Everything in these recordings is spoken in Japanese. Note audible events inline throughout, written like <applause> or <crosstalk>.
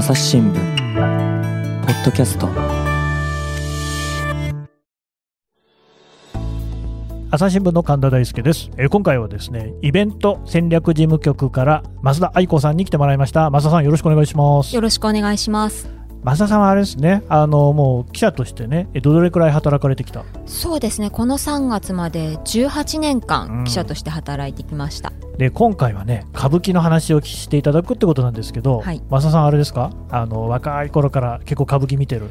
朝日新聞ポッドキャスト。朝日新聞の神田大輔です、えー今回はですねイベント戦略事務局から増田愛子さんに来てもらいました。増田さんよろしくお願いします。よろしくお願いします。増田さんはあれですねあのもう記者としてねえどれくらい働かれてきた？そうですね。この3月まで18年うん間記者として働いてきました。で今回はね歌舞伎の話をしていただくってことなんですけど、はい増田さんあれですか？あの若い頃から結構歌舞伎見てる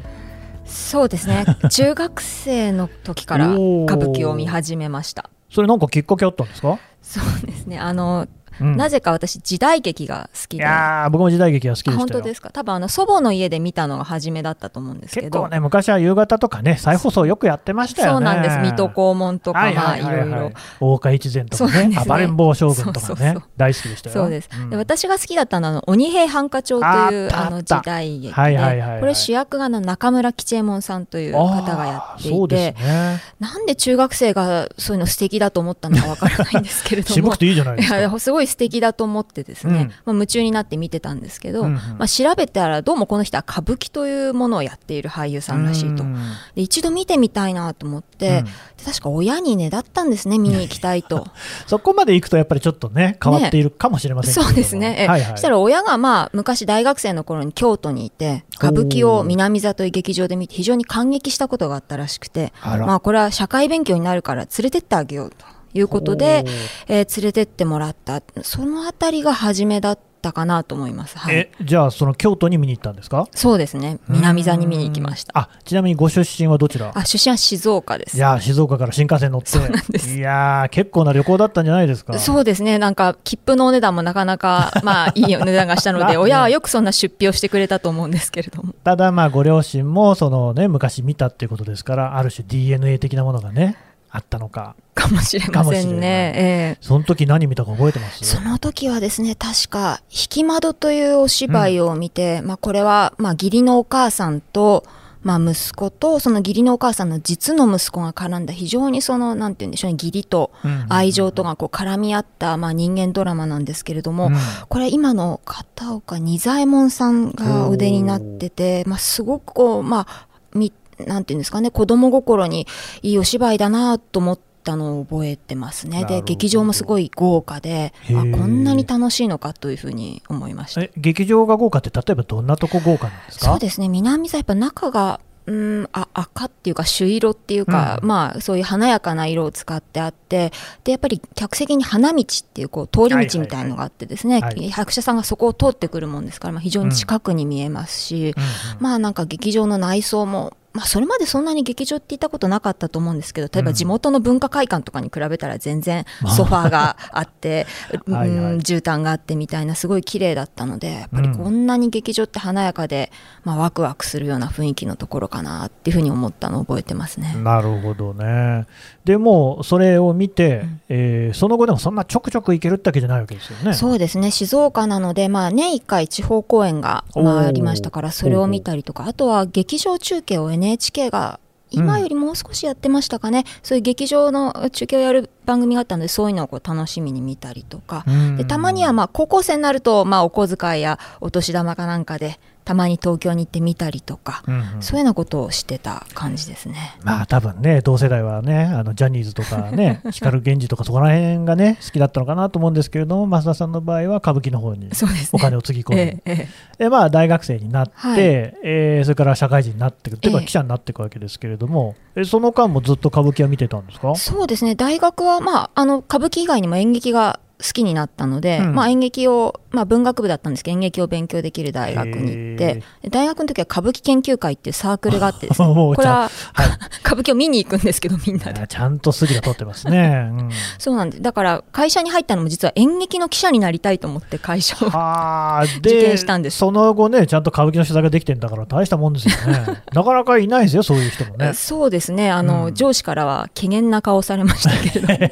そうですね。<laughs> 中学生の時から歌舞伎を見始めました。それなんかきっかけあったんですか、そうですね。あの、うん。なぜか私時代劇が好きいで。やー僕も時代劇が好きでした本当ですか？多分あの祖母の家で見たのが初めだったと思うんですけど。結構ね昔は夕方とかね再放送よくやってましたよね。そうなんです。水戸黄門とか、まあいろいろ。大岡越前とかねね。暴れん坊将軍とかね大好きでしたよそうです、ん。で私が好きだったのは鬼平犯科帳というあの時代劇で、はいはいはいはい。これ主役があの中村吉右衛門さんという方がやっていてすね。なんで中学生がそういうの素敵だと思ったのかわからないんですけれども。<laughs> 渋くていいじゃないですか。いやすごい素敵だと思ってですね、うん。まあ、夢中になって見てたんですけど、うんうん。まあ、調べたらどうもこの人は歌舞伎というものをやっている俳優さんらしいと。うんで一度見てみたいなと思って、うん。で確か親にねだったんですね見に行きたいと。<laughs> そこまで行くとやっぱりちょっとね変わっているかもしれませんけれども。そうですね。えはいはい。そしたら親がまあ昔大学生の頃に京都にいて歌舞伎を南座という劇場で見て非常に感激したことがあったらしくてまあこれは社会勉強になるから連れてってあげようということで、えー連れてってもらった。そのあたりが初めだったかなと思います。はい。え、じゃあその京都に見に行ったんですか？そうですね。南座に見に行きました。あちなみにご出身はどちら？あ出身は静岡です。い。やー静岡から新幹線乗って。いやー結構な旅行だったんじゃないですか。そうですね。なんか切符のお値段もなかなか <laughs> まあいいお値段がしたので親はよくそんな出費をしてくれたと思うんですけれども。ただまあご両親もそのね昔見たっていうことですからある種 DNA 的なものがねあったのか。かもしれませんね。ええ。その時何見たか覚えてます？その時はですね、確か、引き窓というお芝居を見て、まあこれは、まあ義理のお母さんと、まあ息子と、その義理のお母さんの実の息子が絡んだ非常にその、なんて言うんでしょうね、義理とうん。愛情とがこう絡み合った、まあ人間ドラマなんですけれども、うん。これ今の片岡仁左衛門さんがお出になってて、まあすごくこう、まあ、み、なんていうんですかね、子供心にいいお芝居だなと思ったのを覚えてますね。で、劇場もすごい豪華で、あこんなに楽しいのかというふうに思いました。え劇場が豪華って例えばどんなとこ豪華なんですか？そうですね、南座やっぱ中が、うん、あ赤っていうか朱色っていうか、うん。まあそういう華やかな色を使ってあってでやっぱり客席に花道っていうこう通り道みたいのがあってですね、役者さんがそこを通ってくるもんですから、まあ、非常に近くに見えますし、まあなんか劇場の内装も、まあそれまでそんなに劇場って言ったことなかったと思うんですけど、例えば地元の文化会館とかに比べたら全然ソファーがあって、<laughs> うん絨毯があってみたいなすごい綺麗だったので、やっぱりこんなに劇場って華やかで、まあワクワクするような雰囲気のところかなっていうふうに思ったのを覚えてますね。なるほどね。でもそれを見て、えーその後でもそんなちょくちょく行けるってわけじゃないわけですよね。そうですね。静岡なので、まあ、年1回地方公演が、まあ、ありましたからそれを見たりとかあとは劇場中継を NHK が今よりもう少しやってましたかね、そういう劇場の中継をやる番組があったのでそういうのをこう楽しみに見たりとか、でたまにはまあ高校生になるとまあお小遣いやお年玉かなんかでたまに東京に行ってみたりとか、うんうん。そういうようなことをしてた感じですね。まあ多分ね同世代はねあのジャニーズとかね <laughs> 光源氏とかそこら辺がね好きだったのかなと思うんですけれども増田さんの場合は歌舞伎の方にお金をつぎ込んで、えええまあ大学生になって、はい。えーそれから社会人になっていくというかええ。記者になっていくわけですけれども、えその間もずっと歌舞伎は見てたんですか？そうですね。大学は、まあ、あの歌舞伎以外にも演劇が好きになったので、うん。まあ、演劇を、まあ、文学部だったんですけど演劇を勉強できる大学に行っへてで大学の時は歌舞伎研究会っていうサークルがあってですねこれは、<laughs> はい。歌舞伎を見に行くんですけどみんなで。あちゃんと筋が通ってますね。うん。そうなんです。だから会社に入ったのも実は演劇の記者になりたいと思って会社をはあ、<laughs> 受で験したんです。その後ね、ちゃんと歌舞伎の取材ができてんだから大したもんですよね。<laughs> なかなかいないですよ、そういう人もね。そうですね。あの、うん。上司からは怪げな顔をされましたけれど。も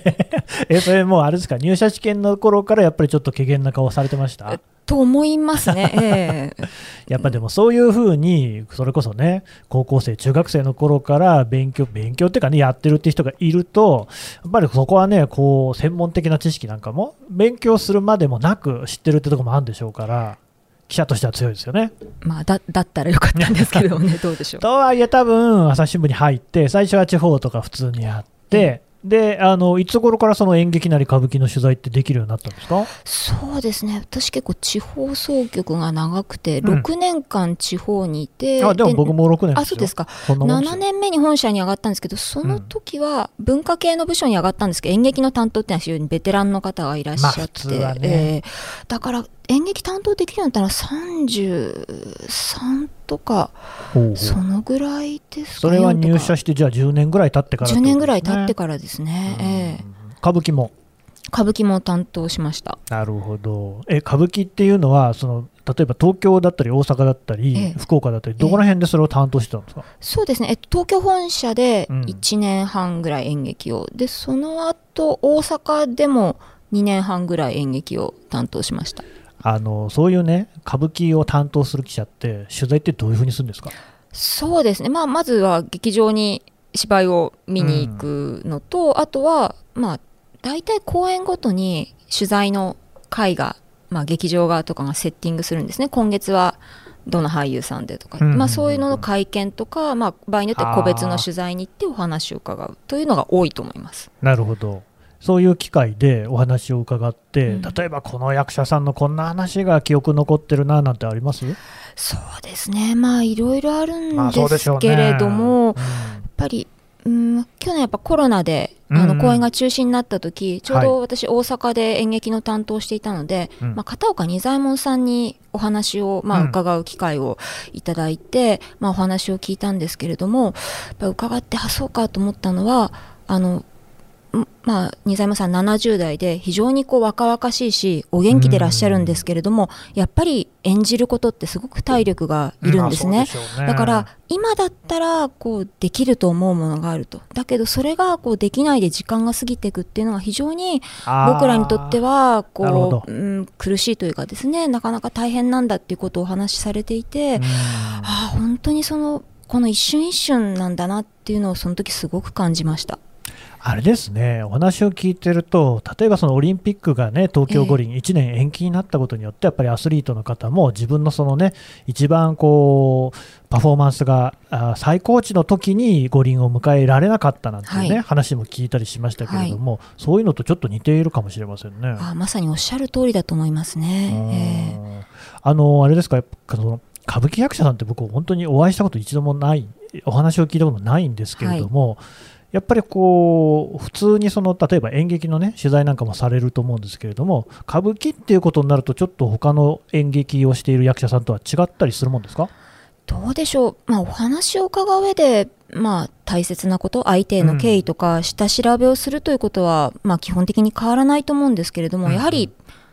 え、それもうあれですか、入社試験の頃からやっぱりちょっと怪げな顔されてました？と思いますねええ <laughs> やっぱでもそういうふうに、それこそね、高校生、中学生の頃から勉強、勉強っていうかね、やってるっていう人がいると、やっぱりそこはね、こう、専門的な知識なんかも、勉強するまでもなく知ってるってところもあるんでしょうから、記者としては強いですよね。まあ、だだったらよかったんですけどね、どうでしょう。<laughs> とはいえ、多分朝日新聞に入って、最初は地方とか普通にやって、であのいつ頃からその演劇なり歌舞伎の取材ってできるようになったんですか？そうですね、私結構地方総局が長くて、うん。6年間地方にいて、あでも僕も6年あそうですか。です7よ年目に本社に上がったんですけど、その時は文化系の部署に上がったんですけど、演劇の担当っていうのは非常にベテランの方がいらっしゃって、まあね。えーだから演劇担当できるようになったら33とか、そのぐらいですかそれは4とか入社してじゃあ10年ぐらい経ってから10年ぐらい経ってかからですね、ええ。歌舞伎も？歌舞伎も担当しました。なるほど。え歌舞伎っていうのはその例えば東京だったり大阪だったり、ええ。福岡だったりどこら辺でそれを担当してたんですか、そうですね、えっと、東京本社でうん。1年半ぐらい演劇を、でその後大阪でも2年半ぐらい演劇を担当しましたあのそういうね歌舞伎を担当する記者って取材ってどういうふうにするんですか？そうですね、まあ、まずは劇場に芝居を見に行くのと、あとは、まあ、大体公演ごとに取材の会が、まあ、劇場側とかがセッティングするんですね。今月はどの俳優さんでとか、うんまあ、そういうのの会見とか、まあ、場合によっては個別の取材に行ってお話を伺うというのが多いと思います。なるほどそういう機会でお話を伺って、うん。例えばこの役者さんのこんな話が記憶残ってるななんてあります？そうですね。まあいろいろあるんですけれども、うん。やっぱり、うん、去年やっぱコロナであうん。うんの公演が中止になった時、ちょうはど私大阪で演劇の担当をしていたので、うん。まあ、片岡仁左衛門さんにお話を、まあ、うん。伺う機会をいただいて、まあ、お話を聞いたんですけれどもやっぱり伺ってあそうかと思ったのはあのんまあ、仁左衛門さん70代で非常にこう若々しいしお元気でいらっしゃるんですけれども、やっぱり演じることってすごく体力がいるんですね。うでしょうね。だから今だったらこうできると思うものがあると。だけどそれがこうできないで時間が過ぎていくっていうのが非常に僕らにとってはこう、うん、苦しいというかですねなかなか大変なんだっていうことをお話しされていて、うん。ああ本当にそのこの一瞬一瞬なんだなっていうのをその時すごく感じました。あれですね、お話を聞いてると、例えばそのオリンピックがね、東京五輪1年延期になったことによって、やっぱりアスリートの方も自分のそのね、一番こう、パフォーマンスがあ最高値の時に五輪を迎えられなかったなんていうね、はい。話も聞いたりしましたけれども、そういうのとちょっと似ているかもしれませんね。ああまさにおっしゃる通りだと思いますね。あのあれですか、やっぱその歌舞伎役者さんって僕、本当にお会いしたこと一度もない、お話を聞いたことないんですけれども、やっぱりこう普通にその例えば演劇のね取材なんかもされると思うんですけれども、歌舞伎っていうことになると、ちょっと他の演劇をしている役者さんとは違ったりするもんですか？どうでしょう、まあ、お話を伺う上で、まあ、大切なこと相手への敬意とか下調べをするということは、まあ、基本的に変わらないと思うんですけれども、うん。やはり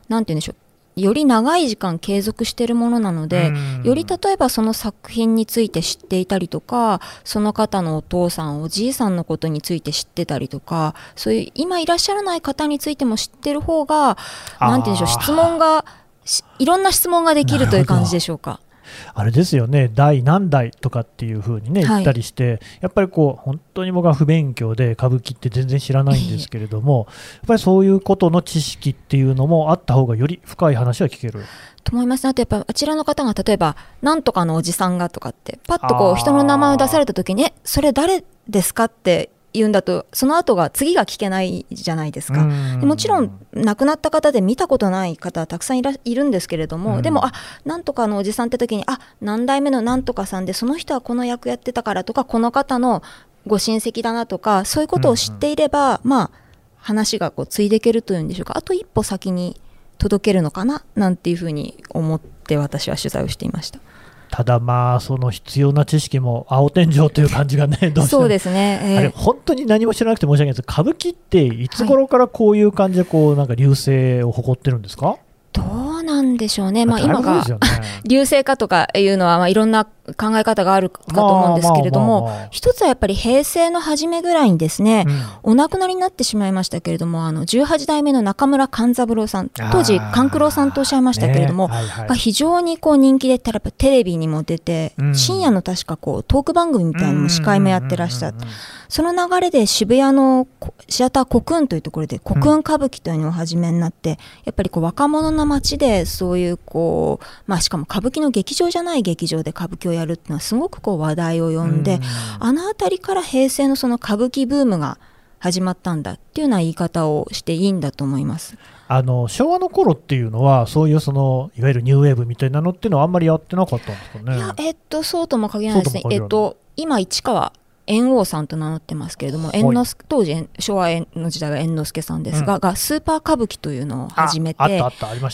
なんて言うんでしょうより長い時間継続しているものなので、うんより例えばその作品について知っていたりとかその方のお父さんおじいさんのことについて知ってたりとかそういう今いらっしゃらない方についても知ってる方がなんて言うんでしょう質問がしいろんな質問ができるという感じでしょうか？あれですよね、第何代とかっていう風にね、はい言ったりして、やっぱりこう、本当に僕は不勉強で、歌舞伎って全然知らないんですけれども、<laughs> やっぱりそういうことの知識っていうのもあった方が、より深い話は聞ける。と思いますね。あとやっぱあちらの方が例えば「なんとかのおじさんが」とかってパッとこう人の名前を出された時に「えそれ誰ですか?」って言うんだとその後が次が聞けないじゃないですか。もちろん亡くなった方で見たことない方はたくさんいらいるんですけれども、うんでもあなんとかのおじさんって時にあ何代目のなんとかさんでその人はこの役やってたからとかこの方のご親戚だなとかそういうことを知っていれば、まあ話がこうついでいけるというんでしょうかあと一歩先に届けるのかななんていうふうに思って私は取材をしていました。ただまあ、その必要な知識も青天井という感じがね、どうしても。そうですね、えー。あれ、本当に何も知らなくて申し訳ないです歌舞伎っていつ頃からこういう感じで、こう、なんか流星を誇ってるんですか、どうなんでしょうね、まあ、今がね。<laughs> 流星化とかいうのは、まあ、いろんな考え方があるかと思うんですけれども、まあまあまあ。まあ一つはやっぱり平成の初めぐらいにですね、うん。お亡くなりになってしまいましたけれども、あの18代目の中村勘三郎さん、当時、勘九郎さんとおっしゃいましたけれども、ねはいはい。が非常にこう人気で、やっぱテレビにも出て、うん。深夜の確かこうトーク番組みたいなのも司会もやってらっしゃってうんうんうんうん。その流れで渋谷のこシアターコクーンというところでコクーン歌舞伎というのを始めになって、やっぱりこう若者の街でそういうこう、まあしかも歌舞伎の劇場じゃない劇場で歌舞伎をやるっていうのはすごくこう話題を呼んで、うんあの辺りから平成のその歌舞伎ブームが始まったんだっていうような言い方をしていいんだと思います。あの昭和の頃っていうのは、そういうそのいわゆるニューウェーブみたいなのっていうのは、あんまりやってなかったんですかね。いや、えっと、そうとも限らないですねえっと、今、市川猿翁さんと名乗ってますけれども、い。猿之助当時、昭和の時代は猿之助さんですが、うん。がスーパー歌舞伎というのをあ始めて、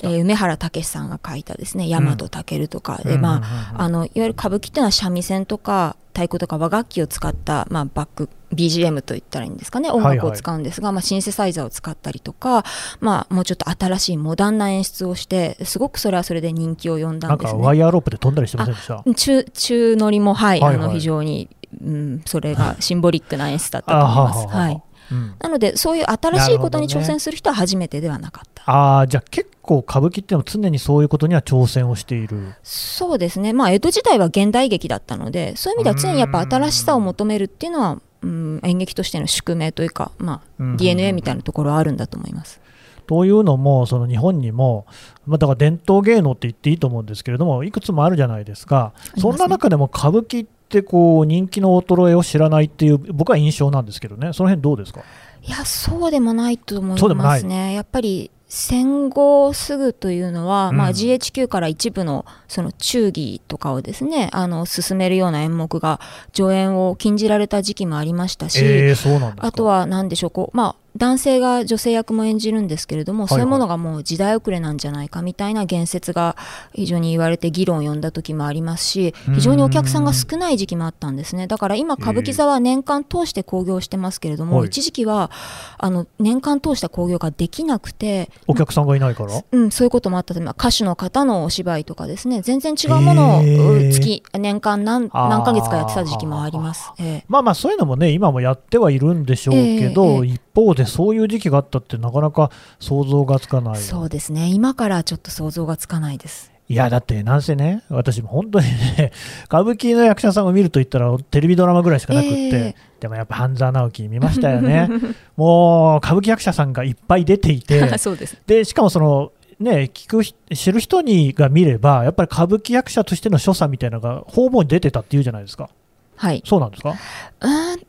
梅原武さんが書いたですね、大和健とかで、うんまあ、あのいわゆる歌舞伎っていうのは三味線とか太鼓とか和楽器を使った、まあ、バック BGM と言ったらいいんですかね音楽を使うんですが、まあ、シンセサイザーを使ったりとか、まあ、もうちょっと新しいモダンな演出をしてすごくそれはそれで人気を呼んだなんんかですね。ワイヤーロープで飛んだりしてませんでした？中中乗りも、はいはいはい。あの非常に、うん、それがシンボリックな演出だったと思います。あはい、うんなのでそういう新しいことに挑戦する人は初めてではなかった。あーじゃあ結構歌舞伎っていうのは常にそういうことには挑戦をしている。そうですね、まあ、江戸時代は現代劇だったのでそういう意味では常にやっぱ新しさを求めるっていうのは、うん、演劇としての宿命というか、まあ、うん DNA みたいなところはあるんだと思います。というのも、その日本にも、まあ、だから伝統芸能って言っていいと思うんですけれども、いくつもあるじゃないですか、すねそんな中でも歌舞伎ってこう人気の衰えを知らないっていう、僕は印象なんですけどね、その辺どうですか？いやそうでもないと思いいますね。やっぱり戦後すぐというのは、うん。まあ、GHQ から一部のその忠義とかをですねあの進めるような演目が上演を禁じられた時期もありましたし、えー、あとは何でしょうこう、まあ、男性が女性役も演じるんですけれども、はいそういうものがもう時代遅れなんじゃないかみたいな言説が非常に言われて議論を呼んだ時もありますしうん。非常にお客さんが少ない時期もあったんですね。だから今歌舞伎座は年間通して興行してますけれども、はい。一時期はあの年間通した興行ができなくて、お客さんがいないから？うん、そういうこともあったとまあ歌手の方のお芝居とかですね全然違うものをへーう月年間何何ヶ月かやってた時期もあります。ええ。まあまあそういうのもね、今もやってはいるんでしょうけど、ええええ。一方でそういう時期があったって、なかなか想像がつかない。そうですね今からちょっと想像がつかないです。いや、だってなんせね、私も本当にね、<laughs> 歌舞伎の役者さんを見ると言ったら、テレビドラマぐらいしかなくって、えでもやっぱ半沢直樹見ましたよね。<laughs> もう歌舞伎役者さんがいっぱい出ていて、<laughs> でしかもその、ね、聞くひ知る人にが見れば、やっぱり歌舞伎役者としての所作みたいなのが方々に出てたっていうじゃないですか。はい。そうなんですか？うーん、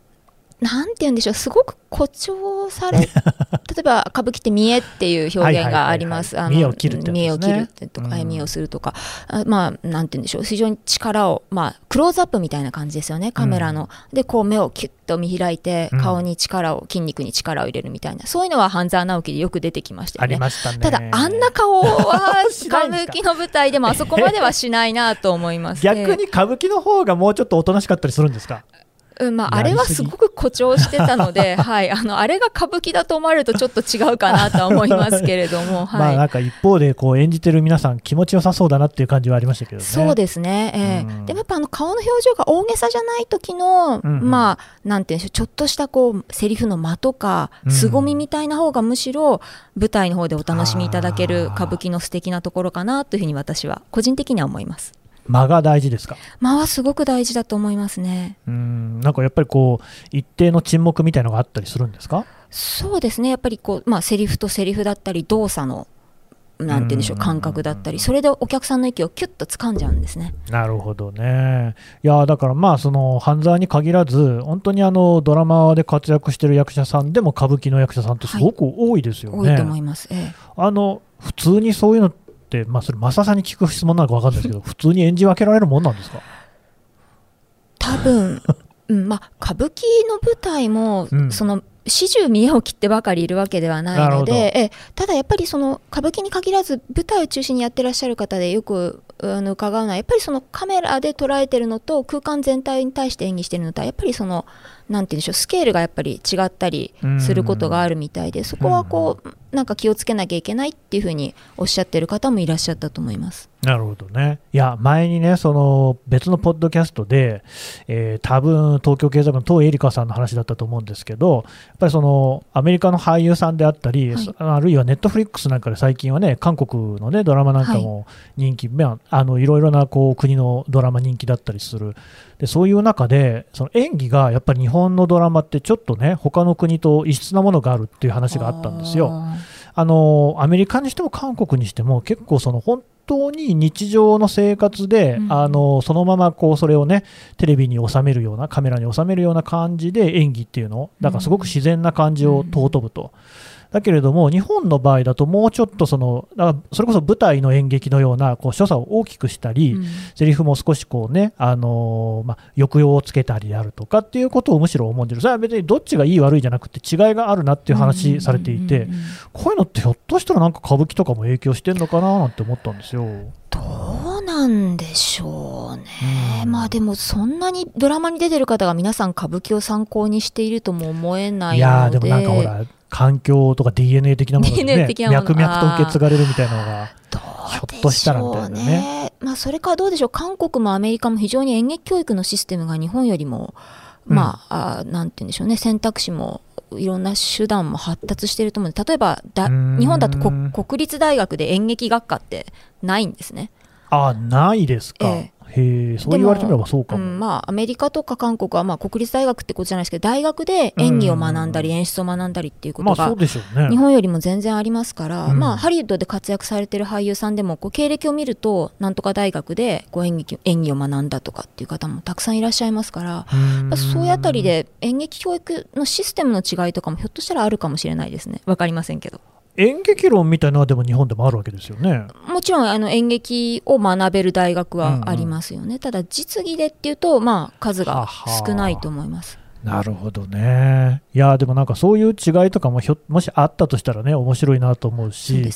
なんて言うんでしょう、すごく誇張され、<laughs> 例えば歌舞伎って見栄っていう表現があります。見栄を切るってね見栄を切るとか、うん見栄をするとか、あまあ、なんて言うんでしょう、非常に力を、まあ、クローズアップみたいな感じですよね、カメラの。で、こう目をキュッと見開いてうん、顔に力を、筋肉に力を入れるみたいな、そういうのは半沢直樹でよく出てきましたあよね。りましたね。ただ、あんな顔は歌舞伎の舞台でもあそこまではしないなと思います。<laughs> 逆に歌舞伎の方がもうちょっとおとなしかったりするんですか？うんまあ、あれはすごく誇張してたので、はい、あのあれが歌舞伎だと思われるとちょっと違うかなとは思いますけれども、<laughs> まあは、ないんか一方でこう演じてる皆さん気持ちよさそうだなっていう感じはありましたけどね。そうですね、ええ。うん。でもやっぱあの顔の表情が大げさじゃない時の、うんうん。まあなんていうんでしょうちょっとしたこうセリフの間とかうん凄みみたいな方がむしろ舞台の方でお楽しみいただける歌舞伎の素敵なところかなというふうに私は個人的には思います間が大事ですか？間はすごく大事だと思いますね。うん。なんかやっぱりこう一定の沈黙みたいのがあったりするんですか？そうですね。やっぱりこうまあセリフとセリフだったり動作のなんて言うんでしょううん。感覚だったりそれでお客さんの息をキュッと掴んじゃうんですね。なるほどね。いやだからまあその半沢に限らず本当にあのドラマで活躍してる役者さんでも歌舞伎の役者さんってすごく多いですよね。多いと思います、ええ。あの普通にそういうのまあそれ増田さんに聞く質問なのかわかんないですけど <laughs> 普通に演じ分けられるもんなんですか？多分、うんまあ、歌舞伎の舞台も、うんその始終見栄を切ってばかりいるわけではないのでえただやっぱりその歌舞伎に限らず舞台を中心にやってらっしゃる方でよくあの伺うのはやっぱりそのカメラで捉えてるのと空間全体に対して演技してるのとはやっぱりそのなんて言うんでしょうスケールがやっぱり違ったりすることがあるみたいでそこはこうなんか気をつけなきゃいけないっていうふうにおっしゃってる方もいらっしゃったと思います。なるほどね。いや、前にね、その別のポッドキャストで、えー、多分東京経済部の東江里香さんの話だったと思うんですけど、やっぱりそのアメリカの俳優さんであったり、はい、あるいはネットフリックスなんかで最近はね、韓国のね、ドラマなんかも人気、はい、あのいろいろなこう国のドラマ人気だったりする。でそういう中で、その演技がやっぱり日本のドラマってちょっとね、他の国と異質なものがあるっていう話があったんですよ。あのアメリカにしても韓国にしても結構その本当に日常の生活で、うん、あのそのままこうそれをねテレビに収めるようなカメラに収めるような感じで演技っていうのだからすごく自然な感じを尊ぶと。うんだけれども、日本の場合だともうちょっとその、だからそれこそ舞台の演劇のようなこう所作を大きくしたり、うん、セリフも少しこうね、あのー、まあ、抑揚をつけたりであるとかっていうことをむしろ思うんでる、それは別にどっちがいい悪いじゃなくて違いがあるなっていう話されていて、こういうのってひょっとしたらなんか歌舞伎とかも影響してるのかななんて思ったんですよ。どうなんでしょうね、うん、まあでもそんなにドラマに出てる方が皆さん歌舞伎を参考にしているとも思えないので。いやでもなんかほら環境とか DNA 的なもので、ね、脈々と受け継がれるみたいなのがひょっとしたらみたいなね。ね。まあ、それかどうでしょう。韓国もアメリカも非常に演劇教育のシステムが日本よりも、まあ、あなんて言うんでしょうね。選択肢もいろんな手段も発達していると思う例えばだ日本だと国立大学で演劇学科ってないんですね。あないですか、ええ、へえそう言われてみればそうかも、うん、まあアメリカとか韓国はまあ国立大学ってことじゃないですけど大学で演技を学んだり演出を学んだりっていうことが、日本よりも全然ありますから、まあハリウッドで活躍されてる俳優さんでもこう経歴を見るとなんとか大学でこう演劇演技を学んだとかっていう方もたくさんいらっしゃいますから、そういうあたりで演劇教育のシステムの違いとかもひょっとしたらあるかもしれないですね。分かりませんけど。演劇論みたいなのはでも日本でもあるわけですよね。もちろんあの演劇を学べる大学はありますよね、うん。うん、ただ実技でっていうとまあ数が少ないと思います。なるほどね。いやでもなんかそういう違いとかもひょもしあったとしたらね面白いなと思うし、ね、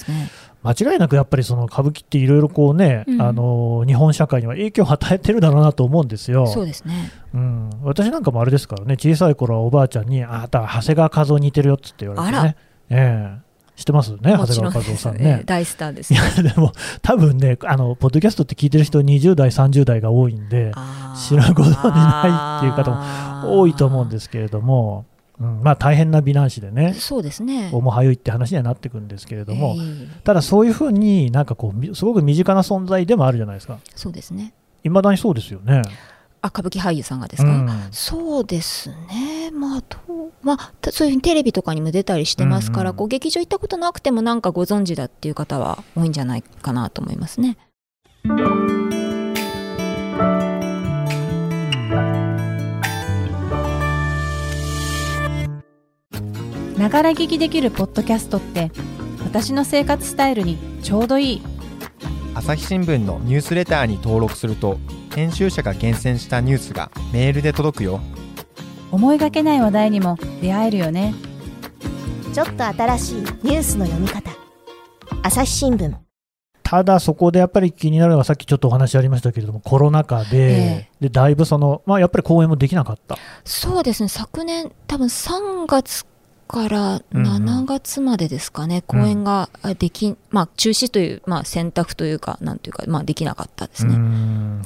間違いなくやっぱりその歌舞伎っていろいろこうね、うん、あの日本社会には影響を与えてるだろうなと思うんですよ。そうですね、うん、私なんかもあれですからね小さい頃はおばあちゃんにあなた長谷川和夫似てるよっつって言われてね。ええ知ってますね、長谷川和夫さんね。<laughs> 大スターです、ね、いや、でも、多分ね、あの、ポッドキャストって聞いてる人、20代、30代が多いんで、知らんことにないっていう方も多いと思うんですけれども、うん、まあ大変な美男子でね、そうですね。おもはよいって話にはなってくるんですけれども、えー、ただそういうふうになんかこう、すごく身近な存在でもあるじゃないですか。そうですね。いまだにそうですよね。あ歌舞伎俳優さんがですか、うん、そうですね、まあとまあ、そういうふうにテレビとかにも出たりしてますから、うんうん、こう劇場行ったことなくてもなんかご存知だっていう方は多いんじゃないかなと思いますね。ながら聞きできるポッドキャストって私の生活スタイルにちょうどいい。朝日新聞のニュースレターに登録すると編集者が厳選したニュースがメールで届くよ。思いがけない話題にも出会えるよね。ちょっと新しいニュースの読み方。朝日新聞。ただそこでやっぱり気になるのはさっきちょっとお話ありましたけれどもコロナ禍でえー、でだいぶその、まあ、やっぱり公演もできなかった。そうですね。昨年多分3月から7月までですかね、うん、公演ができ、まあ、中止という、まあ、選択というか、なんていうか、まあ、できなかったですね。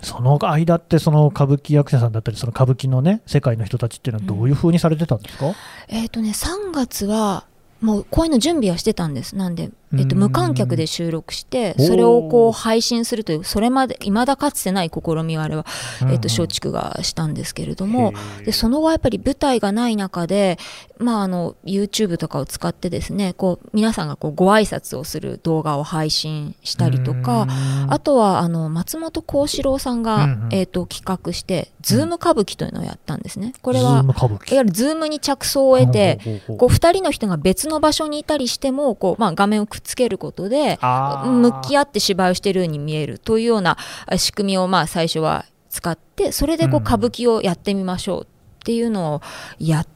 その間って、その歌舞伎役者さんだったり、その歌舞伎のね、世界の人たちっていうのは、どういうふうにされてたんですか、うん、えっ、ー、とね、3月は、もう公演の準備はしてたんです。なんで、えっと、無観客で収録して、それをこう配信するという、それまで、いまだかつてない試みをあれは、えっと、松竹がしたんですけれども、で、その後やっぱり舞台がない中で、まあ、あの、YouTube とかを使ってですね、こう、皆さんがこう、ご挨拶をする動画を配信したりとか、あとは、あの、松本幸四郎さんが、えっと、企画して、図夢歌舞伎というのをやったんですね。これは、いわゆる Zoom に着想を得て、こう、二人の人が別の場所にいたりしても、こう、まあ、画面をくっつけることで、向き合って芝居をしているように見えるというような仕組みを、まあ、最初は使って、それでこう、歌舞伎をやってみましょうっていうのをやっ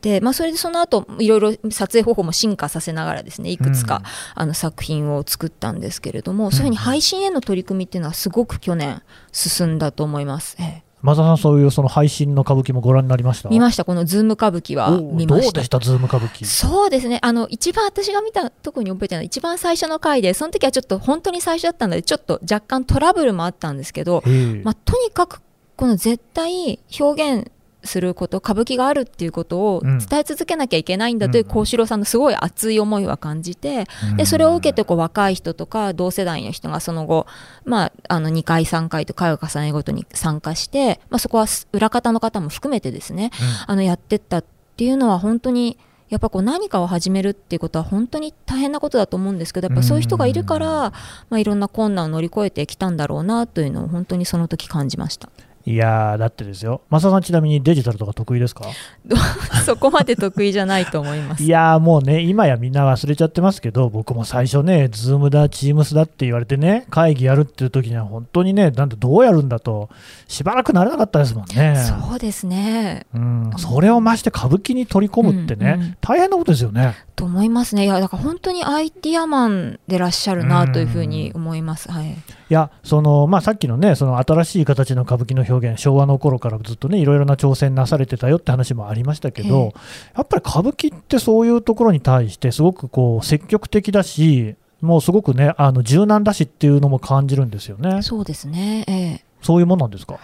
て、まあ、それでその後いろいろ撮影方法も進化させながらですねいくつか、あの作品を作ったんですけれども、そういうふうに配信への取り組みっていうのはすごく去年進んだと思います。ええマザさん、そういうその配信の歌舞伎もご覧になりました？見ました、この図夢歌舞伎はお見ました。どうでした、図夢歌舞伎？そうですねあの一番私が見た特に覚えてるのは一番最初の回でその時はちょっと本当に最初だったのでちょっと若干トラブルもあったんですけど、ええまあ、とにかくこの絶対表現すること歌舞伎があるっていうことをうん。伝え続けなきゃいけないんだといううん幸四郎さんのすごい熱い思いは感じてでそれを受けてこう若い人とか同世代の人がその後、まあ、あの2回3回と回を重ねるごとに参加して、まあ、そこは裏方の方も含めてですねあのやってったっていうのは本当にやっぱこう何かを始めるっていうことは本当に大変なことだと思うんですけどやっぱそういう人がいるから、まあ、いろんな困難を乗り越えてきたんだろうなというのを本当にその時感じましたいやー、だってですよ、マサさん、ちなみにデジタルとか得意ですか？<laughs> そこまで得意じゃないと思います。<laughs> いやーもうね、今やみんな忘れちゃってますけど、僕も最初ね、ズームだ、チームスだって言われてね、会議やるっていう時には、本当にね、なんでどうやるんだと、しばらくなれなかったですもんね。そうですね。うん、それをまして歌舞伎に取り込むってね、うんうん大変なことですよね。と思いますね。いやだから本当にアイディアマンでらっしゃるなというふうに思います、はい、いや、そのまあ、さっきのね、その新しい形の歌舞伎の表現、昭和の頃からずっとね、いろいろな挑戦なされてたよって話もありましたけど、やっぱり歌舞伎ってそういうところに対して、すごくこう積極的だし、もうすごくね、あの柔軟だしっていうのも感じるんですよね。そうですね。ええ。そういうもんなんですか？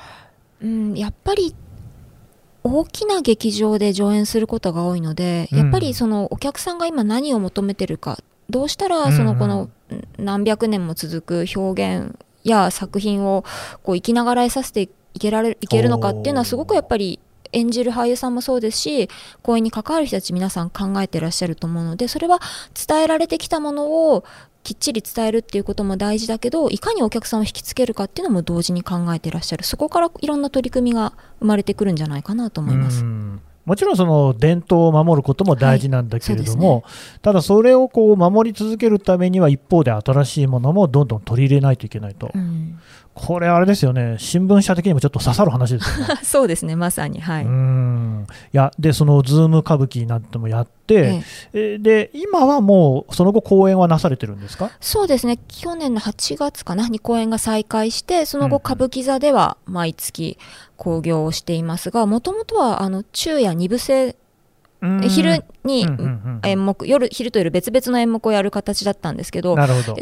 うん、やっぱり大きな劇場で上演することが多いので、うん。やっぱりそのお客さんが今何を求めてるかどうしたらそのこの何百年も続く表現や作品をこう生きながらえさせていけられるいけるのかっていうのはすごくやっぱり演じる俳優さんもそうですし公演に関わる人たち皆さん考えてらっしゃると思うのでそれは伝えられてきたものをきっちり伝えるっていうことも大事だけどいかにお客さんを引きつけるかっていうのも同時に考えてらっしゃる。そこからいろんな取り組みが生まれてくるんじゃないかなと思います。うん。もちろんその伝統を守ることも大事なんだけれども、はいただそれをこう守り続けるためには一方で新しいものもどんどん取り入れないといけないと、うんこれあれですよね。新聞社的にもちょっと刺さる話ですよね。<laughs> そうですね。まさに。はい、うん。いやでそのズーム歌舞伎なんてもやって、えで今はもうその後公演はなされてるんですか？そうですね。去年の8月かな？に公演が再開してそのうん。後歌舞伎座では毎月興行をしていますがもともとはあの昼夜二部制うん昼に演目夜昼と夜別々の演目をやる形だったんですけど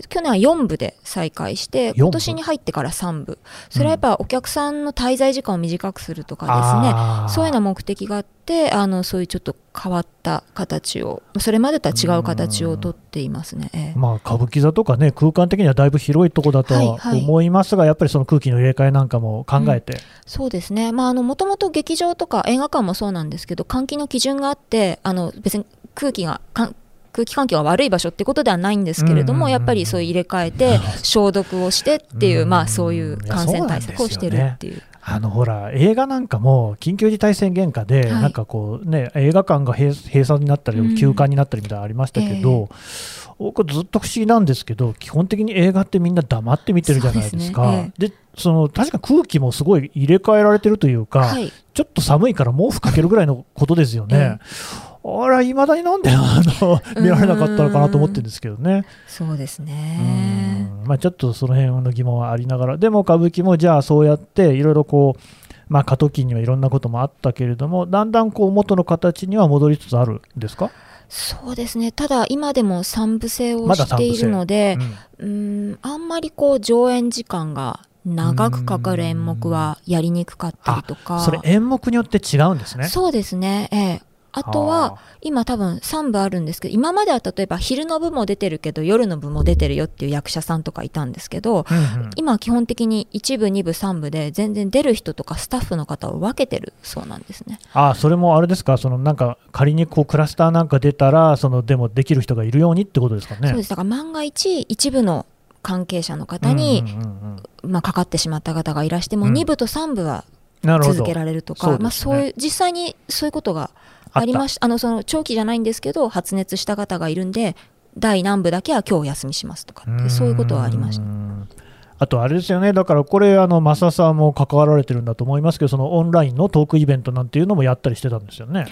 去年は4部で再開して部？今年に入ってから3部。それはやっぱお客さんの滞在時間を短くするとかですね。そういうような目的があってあのそういうちょっと変わった形をそれまでとは違う形をとっていますね。ええまあ、歌舞伎座とかね空間的にはだいぶ広いとこだとははいはい。思いますが、やっぱりその空気の入れ替えなんかも考えて、そうですね、まあ、あのもともと劇場とか映画館もそうなんですけど換気の基準があってあの別に空気が空気環境が悪い場所ってことではないんですけれども、うん。うんうんうんやっぱりそういう入れ替えて消毒をしてっていう、うん。まあ、そういう感染対策をしてるっていう。あのほら映画なんかも緊急事態宣言下で、はいなんかこうね映画館が閉閉鎖になったりうん休館になったりみたいなのありましたけど、僕ずっと不思議なんですけど基本的に映画ってみんな黙って見てるじゃないですか。でその確か空気もすごい入れ替えられてるというか、はい、ちょっと寒いから毛布かけるぐらいのことですよね。あら、いまだになんであの見られなかったのかなと思ってるんですけどね。そうですうね。んまあ、ちょっとその辺の疑問はありながら、でも歌舞伎もじゃあそうやっていろいろこう、まあ、過渡期にはいろんなこともあったけれども、だんだんこう元の形には戻りつつあるんですか、そうですね。ただ今でも三部制をしているので、うんうーん、あんまりこう上演時間が長くかかる演目はやりにくかったりとか。それ、演目によって違うんですね。そうですね。ええ。あとは、今多分3部あるんですけど、今までは例えば昼の部も出てるけど、夜の部も出てるよっていう役者さんとかいたんですけど、うんうん。今は基本的に1部、2部、3部で全然出る人とかスタッフの方を分けてるそうなんですね。あそれもあれですか、そのなんか仮にこうクラスターなんか出たら、そのでもできる人がいるようにってことですかね？そうです。だから万が一、一部の関係者の方に、まあ、かかってしまった方がいらしても、うん。2部と3部は続けられるとか、ね。まあ、そういう実際にそういうことがありましあのその長期じゃないんですけど発熱した方がいるんで第何部だけは今日お休みしますとかってそういうことはありました。あとあれですよね、だからこれ、あの増田さんも関わられてるんだと思いますけど、そのオンラインのトークイベントなんていうのもやったりしてたんですよね。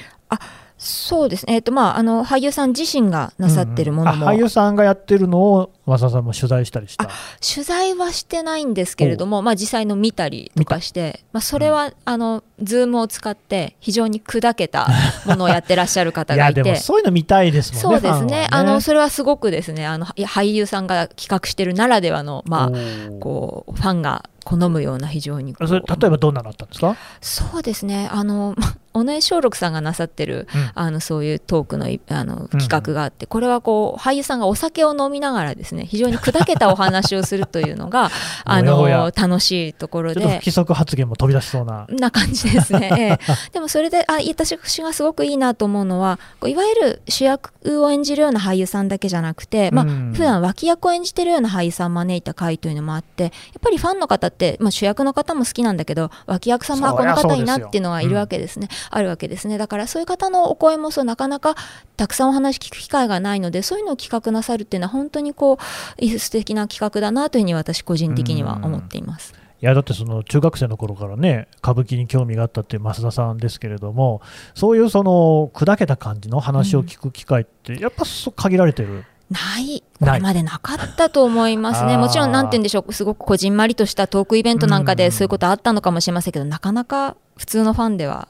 そうですね、えーとまあ、あの俳優さん自身がなさってるものも、うん俳優さんがやってるのを増田さんも取材したりした。取材はしてないんですけれども、まあ、実際の見たりとかして、まあ、それは、あのズームを使って非常に砕けたものをやってらっしゃる方いやでもがいて。<laughs> そういうの見たいですもんねそうですね。ね。あのそれはすごくですねあの俳優さんが企画してるならではの、まあ、こうファンが好むような非常にそれ例えばどんなのあったんですか、そうですね。あのま尾上松緑さんがなさってる、うん。あのそういうトークのいあの企画があって、これはこう俳優さんがお酒を飲みながらですね非常に砕けたお話をするというのが <laughs> あの楽しいところで不規則発言も飛び出しそうな。な感じですね、<laughs> ええ。でもそれであ私がすごくいいなと思うのはこういわゆる主役を演じるような俳優さんだけじゃなくて、まあうん。普段脇役を演じてるような俳優さんを招いた回というのもあってやっぱりファンの方って、まあ、主役の方も好きなんだけど脇役さんもあそりゃこの方いいなっていうのがいるわけですね、あるわけですね。だからそういう方のお声もそうなかなかたくさんお話聞く機会がないのでそういうのを企画なさるっていうのは本当にこう素敵な企画だなというふうに私個人的には思っています。いやだってその中学生の頃からね歌舞伎に興味があったっていう増田さんですけれどもそういうその砕けた感じの話を聞く機会ってやっぱそう限られてる、ない、ない。これまでなかったと思いますね。もちろん、なんて言うんでしょう、すごくこじんまりとしたトークイベントなんかでそういうことあったのかもしれませんけど、なかなか普通のファンでは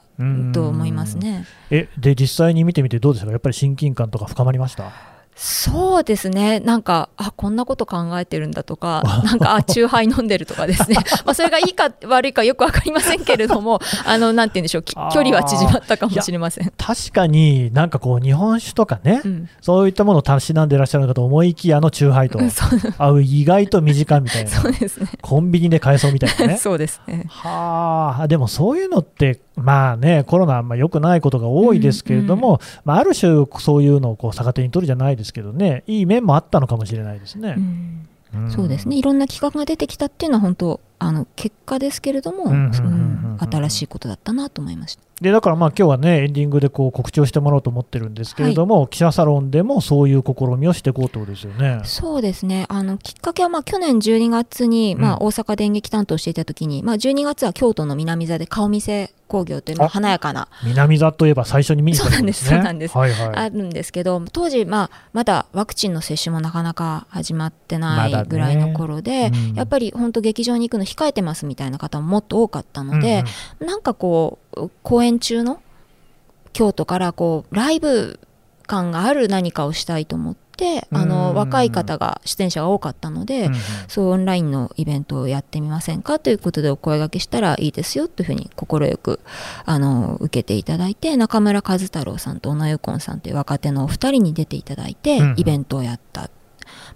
うんと思いますね。えで実際に見てみてどうですか？やっぱり親近感とか深まりました？そうですね、なんか、あこんなこと考えてるんだとか、<laughs> なんか、あチューハイ飲んでるとかですね、<laughs> まあそれがいいか悪いかよく分かりませんけれども、<laughs> あのなんて言うんでしょう、距離は縮まったかもしれません。確かになんかこう日本酒とかね、うん。そういったものをたしなんでいらっしゃるのかと思いきやあのチューハイとうんそう。あ意外と身近みたいなそうですね。コンビニで買えそうみたいなね。そうですね。はあでもそういうのってまあねコロナあんま良くないことが多いですけれども、まあ、ある種そういうのをこう逆手に取るじゃないですけどねいい面もあったのかもしれないですね。う。ん。ん。そうですね、いろんな企画が出てきたっていうのは本当あの結果ですけれども、うんうんうんうんうん新しいことだったなと思いました。でだからまあ今日はねエンディングでこう告知をしてもらおうと思ってるんですけれども、記者サロンでもそういう試みをしていこうってことですよね。そうですねあのきっかけはまあ去年12月に、まあ、うん大阪電撃担当していた時に、まあ、12月は京都の南座で顔見せ工業という、華やかな南座といえば最初に見に行ったところですね。そうなんですはいはい。あるんですけど当時、まあ、まだワクチンの接種もなかなか始まってないぐらいの頃で、うんやっぱり本当劇場に行くの控えてますみたいな方ももっと多かったので、なんかこう公演中の京都からこうライブ感がある何かをしたいと思ってあうん。の若い方が出演者が多かったので、うんうん。そうオンラインのイベントをやってみませんかということでお声掛けしたらいいですよというふうに快くあの受けていただいて中村和太郎さんと小野由子さんという若手のお二人に出ていただいてうんうん。イベントをやった。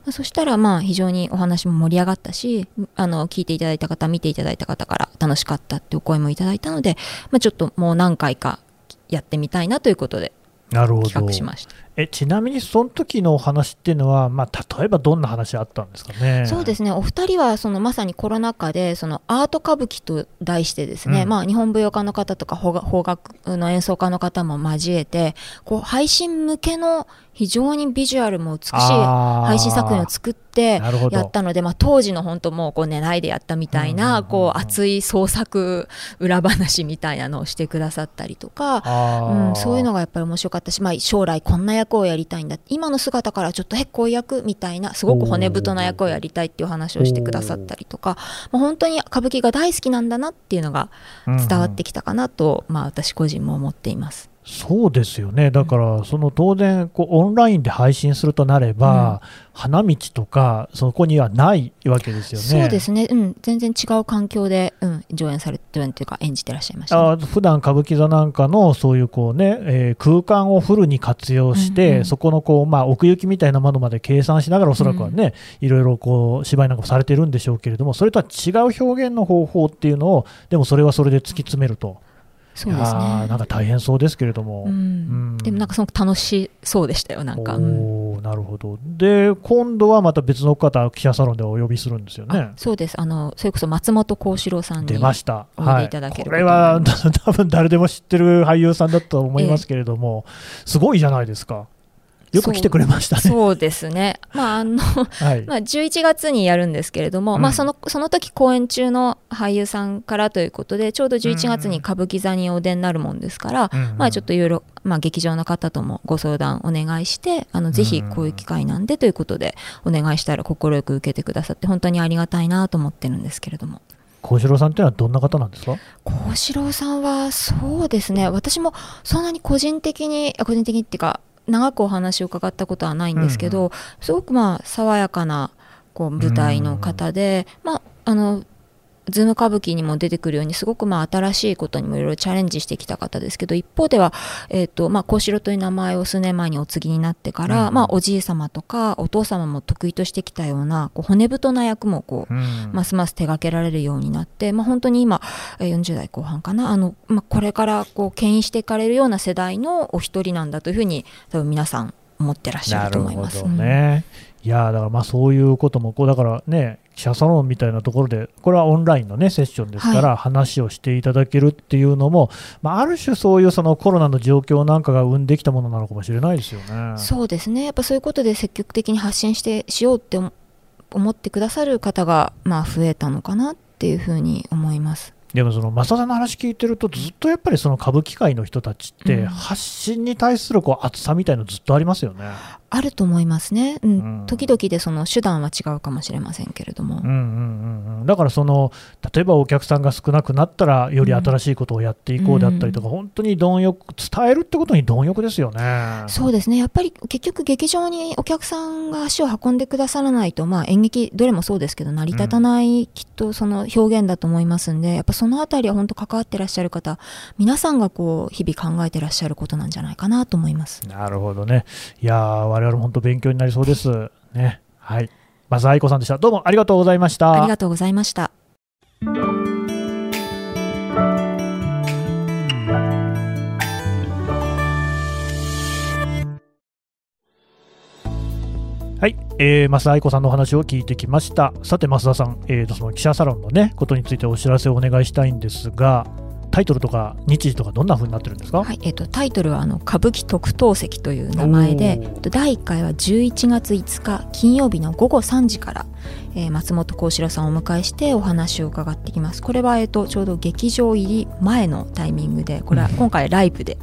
まあそしたらまあ非常にお話も盛り上がったしあの聞いていただいた方見ていただいた方から楽しかったってお声もいただいたので、まあ、ちょっともう何回かやってみたいなということで企画しました。えちなみにその時のお話っていうのは、まあ、例えばどんな話あったんですかね？そうですね。お二人はそのまさにコロナ禍でそのアート歌舞伎と題してですね、うん。まあ、日本舞踊家の方とか邦楽の演奏家の方も交えてこう配信向けの非常にビジュアルも美しい配信作品を作ってやったので、まあ、当時の本当もうこう寝ないでやったみたいなんこう熱い創作裏話みたいなのをしてくださったりとか。うん、そういうのがやっぱり面白かったし、まあ、将来こんな役をやりたいんだ。今の姿からちょっとえこういう役みたいなすごく骨太な役をやりたいっていう話をしてくださったりとか、まあ、本当に歌舞伎が大好きなんだなっていうのが伝わってきたかなと、まあ、私個人も思っています。そうですよね、だからその当然こう、オンラインで配信するとなれば、花道とか、そこにはないわけですよね。そうですね、うん、全然違う環境で、うん、上演されてるというか演じてらっしゃいました、ね。あ普段歌舞伎座なんかのそういうこう、ねえー空間をフルに活用して、うんうん。そこのこう、まあ、奥行きみたいなものまで計算しながら、おそらくはね、いろいろこう芝居なんかもされてるんでしょうけれども、それとは違う表現の方法っていうのを、でもそれはそれで突き詰めると、そうですねなんか大変そうですけれども。うんうんでもなんかすごく楽しそうでしたよなんか、うんおーなるほど。で、今度はまた別の方、記者サロンでお呼びするんですよねあ。そうですあのそれこそ松本幸四郎さんに出ました。おいこれは <laughs> 多分誰でも知ってる俳優さんだと思いますけれども、すごいじゃないですか。よく来てくれましたね。そうですね。まあ、あの、はい。<laughs> まあ、11月にやるんですけれども、うんまあ、その、その時公演中の俳優さんからということで、ちょうど11月に歌舞伎座にお出になるもんですから、まあ、ちょっといろいろ、まあ、劇場の方ともご相談お願いして、あの、ぜひこういう機会なんでということで、お願いしたら快く受けてくださって、本当にありがたいなと思ってるんですけれども。幸四郎さんっていうのはどんな方なんですか？幸四郎さんはそうですね私もそんなに個人的にあ個人的にっていうか長くお話を伺ったことはないんですけど、すごくまあ爽やかなこう舞台の方で、まああのズーム歌舞伎にも出てくるようにすごくまあ新しいことにもいろいろチャレンジしてきた方ですけど一方では、えーとまあ、幸四郎という名前を数年前にお継ぎになってから、うんまあ、おじい様とかお父様も得意としてきたようなこう骨太な役もこうますます手掛けられるようになって、まあ、本当に今えー40代後半かなあの、まあ、これからこう牽引していかれるような世代のお一人なんだというふうに多分皆さん思ってらっしゃると思います。なるほどね。いやーだからまあそういうこともこうだからね記者サロンみたいなところでこれはオンラインのねセッションですから、話をしていただけるっていうのも、まあ、ある種そういうそのコロナの状況なんかが生んできたものなのかもしれないですよね。そうですねやっぱそういうことで積極的に発信してしようって思思ってくださる方がまあ増えたのかなっていうふうに思います。でもその増田さんの話聞いてるとずっとやっぱりその歌舞伎界の人たちってうん発信に対するこう熱さみたいのずっとありますよね。あると思いますね、うん。うん。時々でその手段は違うかもしれませんけれども、うんうんうんうん、だからその例えばお客さんが少なくなったらより新しいことをやっていこうであったりとか、本当に貪欲伝えるってことに貪欲ですよね。そうですね。やっぱり結局劇場にお客さんが足を運んでくださらないと、まあ、演劇どれもそうですけど成り立たない、きっとその表現だと思いますんでやっぱそのあたりは本当関わってらっしゃる方皆さんがこう日々考えてらっしゃることなんじゃないかなと思います。なるほどね。いやー我々も本当勉強になりそうです。ね。はい。まず愛子さんでした。どうもありがとうございました。ありがとうございました。はい、えー、増田愛子さんのお話を聞いてきました。さて、増田さん、えーと、その記者サロンのね、ことについてお知らせをお願いしたいんですが、タイトルとか日時とかどんな風になってるんですか、はいえっとタイトルはあの歌舞伎特等席という名前で第1回は11月5日金曜日の午後3時から、えー松本幸四郎さんをお迎えしてお話を伺ってきます。これは、えっとちょうど劇場入り前のタイミングでこれは今回ライブで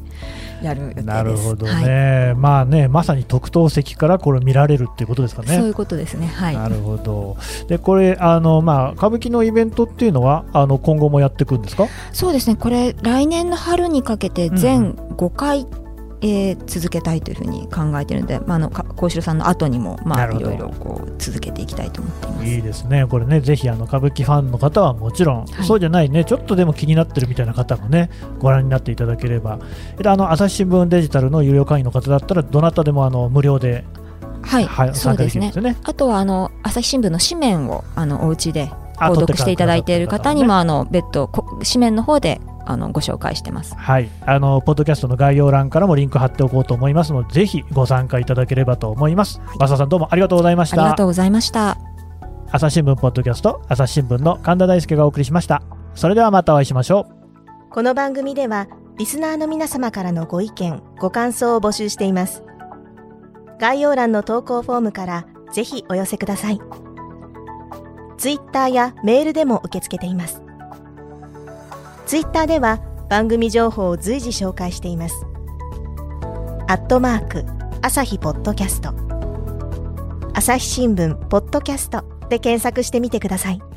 やる予定です。<laughs> なるほどはい。ね、まあね、まさに特等席からこれ見られるっていうことですかね。そういうことですね。はい。なるほど。で、これ、あの、まあ、歌舞伎のイベントっていうのは、あの、今後もやっていくんですか？そうですね。これ来年の春にかけて全5回、えー続けたいというふうに考えているので、まあ、あのか幸四郎さんの後にも、まあ、いろいろこう続けていきたいと思っています。いいですね、これね、ぜひあの歌舞伎ファンの方はもちろん、はい。そうじゃないね、ちょっとでも気になってるみたいな方もね、ご覧になっていただければ、であの朝日新聞デジタルの有料会員の方だったら、どなたでもあの無料で、はい、はいそう参加ですねできるんですよね。あとはあの朝日新聞の紙面をあのお家であ購読していただいている方にも、ねあの別途こ紙面の方であのご紹介してます。はい、あのポッドキャストの概要欄からもリンク貼っておこうと思いますので、ぜひご参加いただければと思います。増田さん、どうもありがとうございましたありがと。うございました。朝日新聞ポッドキャスト、朝日新聞の神田大輔がお送りしました。それではまたお会いしましょう。この番組ではリスナーの皆様からのご意見ご感想を募集しています概要欄の投稿フォームからぜひお寄せくださいツイッターやメールでも受け付けています。ツイッターでは番組情報を随時紹介しています。アットマーク朝日ポッドキャスト。朝日新聞ポッドキャストで検索してみてください。